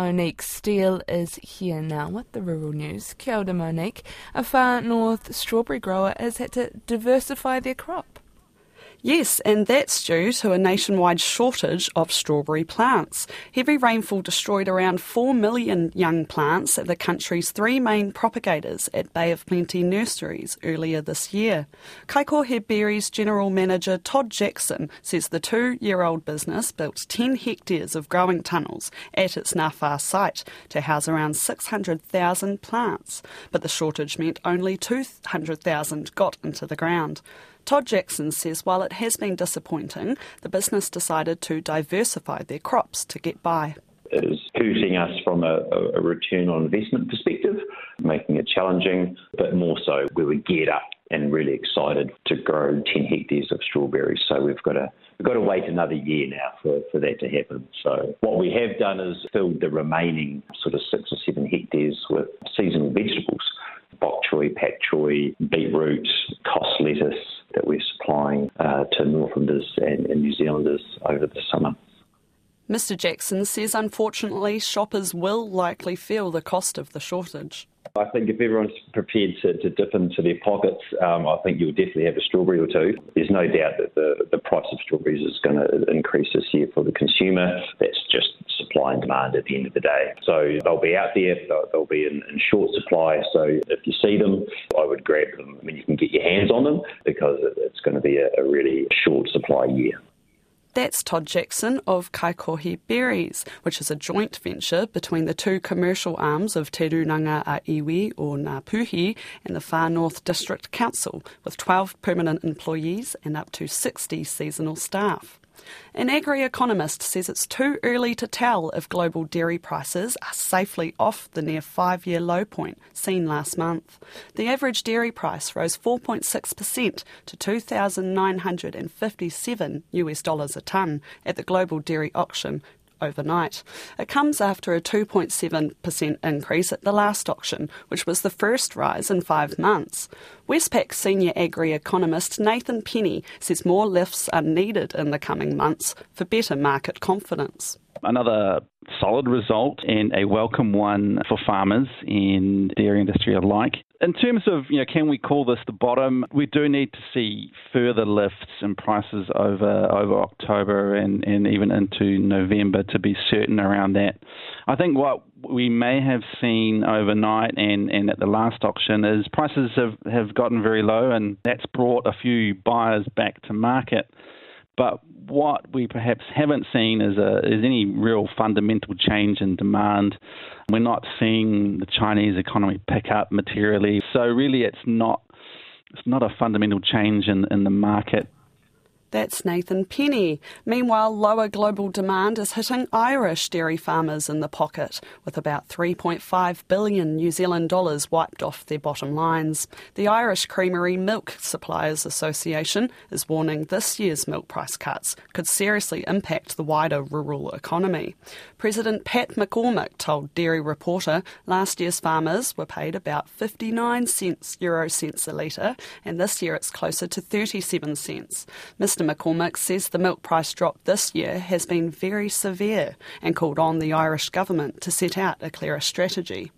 Monique Steele is here now with the rural news. Kia ora, Monique. A far north strawberry grower has had to diversify their crop. Yes, and that's due to a nationwide shortage of strawberry plants. Heavy rainfall destroyed around 4 million young plants at the country's three main propagators at Bay of Plenty nurseries earlier this year. Kaikohe Berries General Manager Todd Jackson says the two year old business built 10 hectares of growing tunnels at its Ngawha site to house around 600,000 plants, but the shortage meant only 200,000 got into the ground. Todd Jackson says while it has been disappointing, the business decided to diversify their crops to get by. It is hurting us from a, a return on investment perspective, making it challenging, but more so we were geared up and really excited to grow 10 hectares of strawberries. So we've got to we've got to wait another year now for, for that to happen. So what we have done is filled the remaining sort of six or seven hectares with seasonal vegetables, bok choy, pak choy, beetroot, cos lettuce, that we're supplying uh, to Northlanders and, and New Zealanders over the summer. Mr Jackson says unfortunately shoppers will likely feel the cost of the shortage. I think if everyone's prepared to, to dip into their pockets, um, I think you'll definitely have a strawberry or two. There's no doubt that the, the price of strawberries is going to increase this year for the consumer. That's just supply and demand at the end of the day. So they'll be out there, they'll, they'll be in, in, short supply. So if you see them, I would grab them when you can get your hands on them because it's going to be a, a really short supply year. That's Todd Jackson of Kaikohe Berries, which is a joint venture between the two commercial arms of Te Runanga a Iwi o Ngāpuhi and the Far North District Council, with 12 permanent employees and up to 60 seasonal staff. An agri economist says it's too early to tell if global dairy prices are safely off the near five year low point seen last month. The average dairy price rose 4.6% to 2,957 US dollars a tonne at the global dairy auction overnight. It comes after a 2.7% increase at the last auction, which was the first rise in five months. Westpac senior agri economist Nathan Penny says more lifts are needed in the coming months for better market confidence. Another solid result and a welcome one for farmers and dairy industry alike. In terms of, you know, can we call this the bottom? We do need to see further lifts in prices over over October and, and even into November to be certain around that. I think what we may have seen overnight and, and at the last auction is prices have, have gotten very low and that's brought a few buyers back to market. But what we perhaps haven't seen is, a, is any real fundamental change in demand. We're not seeing the Chinese economy pick up materially. So really, it's not it's not a fundamental change in, in the market that's Nathan Penny. Meanwhile, lower global demand is hitting Irish dairy farmers in the pocket, with about 3.5 billion New Zealand dollars wiped off their bottom lines. The Irish Creamery Milk Suppliers Association is warning this year's milk price cuts could seriously impact the wider rural economy. President Pat McCormack told Dairy Reporter last year's farmers were paid about 59 cents euro cents a litre, and this year it's closer to 37 cents. Mr. Mr McCormack says the milk price drop this year has been very severe and called on the Irish government to set out a clearer strategy.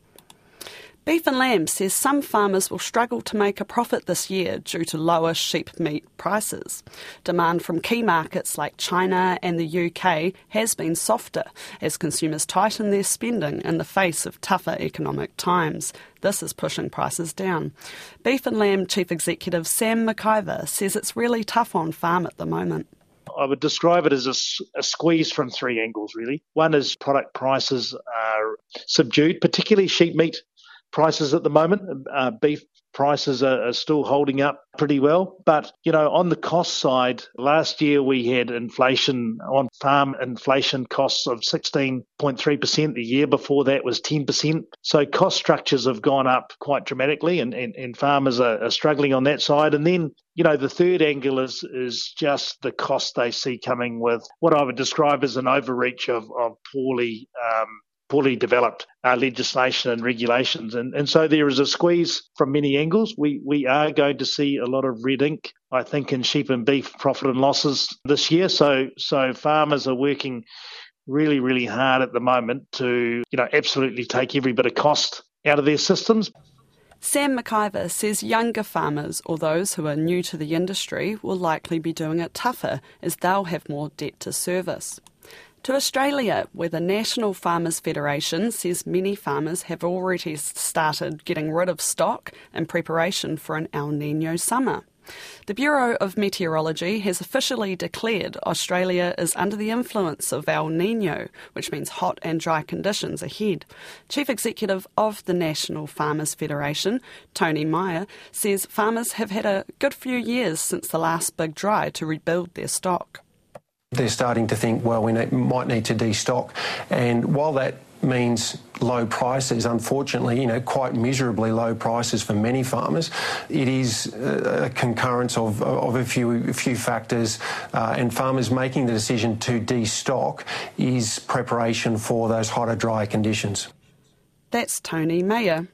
Beef and Lamb says some farmers will struggle to make a profit this year due to lower sheep meat prices. Demand from key markets like China and the UK has been softer as consumers tighten their spending in the face of tougher economic times. This is pushing prices down. Beef and Lamb Chief Executive Sam McIvor says it's really tough on farm at the moment. I would describe it as a, a, squeeze from three angles, really. One is product prices are subdued, particularly sheep meat prices at the moment. Uh, beef prices are, are, still holding up pretty well. But, you know, on the cost side, last year we had inflation on farm inflation costs of 16.3%. The year before that was 10%. So cost structures have gone up quite dramatically and, and, and farmers are, are struggling on that side. And then, you know, the third angle is, is just the cost they see coming with what I would describe as an overreach of, of poorly um, poorly developed uh, legislation and regulations. And, and so there is a squeeze from many angles. We, we are going to see a lot of red ink, I think, in sheep and beef profit and losses this year. So, so farmers are working really, really hard at the moment to, you know, absolutely take every bit of cost out of their systems. Sam McIvor says younger farmers or those who are new to the industry will likely be doing it tougher as they'll have more debt to service. To Australia, where the National Farmers Federation says many farmers have already started getting rid of stock in preparation for an El Nino summer. The Bureau of Meteorology has officially declared Australia is under the influence of El Nino, which means hot and dry conditions ahead. Chief Executive of the National Farmers Federation, Tony Mahar, says farmers have had a good few years since the last big dry to rebuild their stock. They're starting to think, well, we might need to destock. And while that means low prices, unfortunately, you know, quite miserably low prices for many farmers. It is a concurrence of, of a few a few factors, uh, and farmers making the decision to destock is preparation for those hotter, drier conditions. That's Tony Mahar.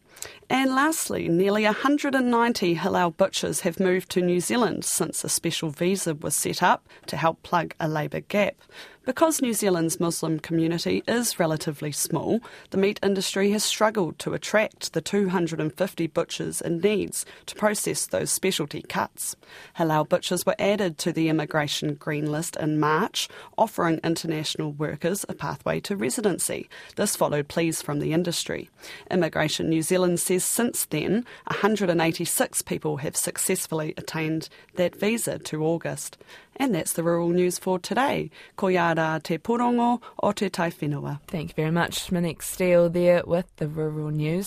And lastly, nearly 190 halal butchers have moved to New Zealand since a special visa was set up to help plug a labour gap. Because New Zealand's Muslim community is relatively small, the meat industry has struggled to attract the 250 butchers it needs to process those specialty cuts. Halal butchers were added to the immigration green list in March, offering international workers a pathway to residency. This followed pleas from the industry. Immigration New Zealand says since then, 186 people have successfully attained that visa to August. And that's the rural news for today. Ko yara te porongo o te taiwhenua. Thank you very much, Monique Steele there with the rural news.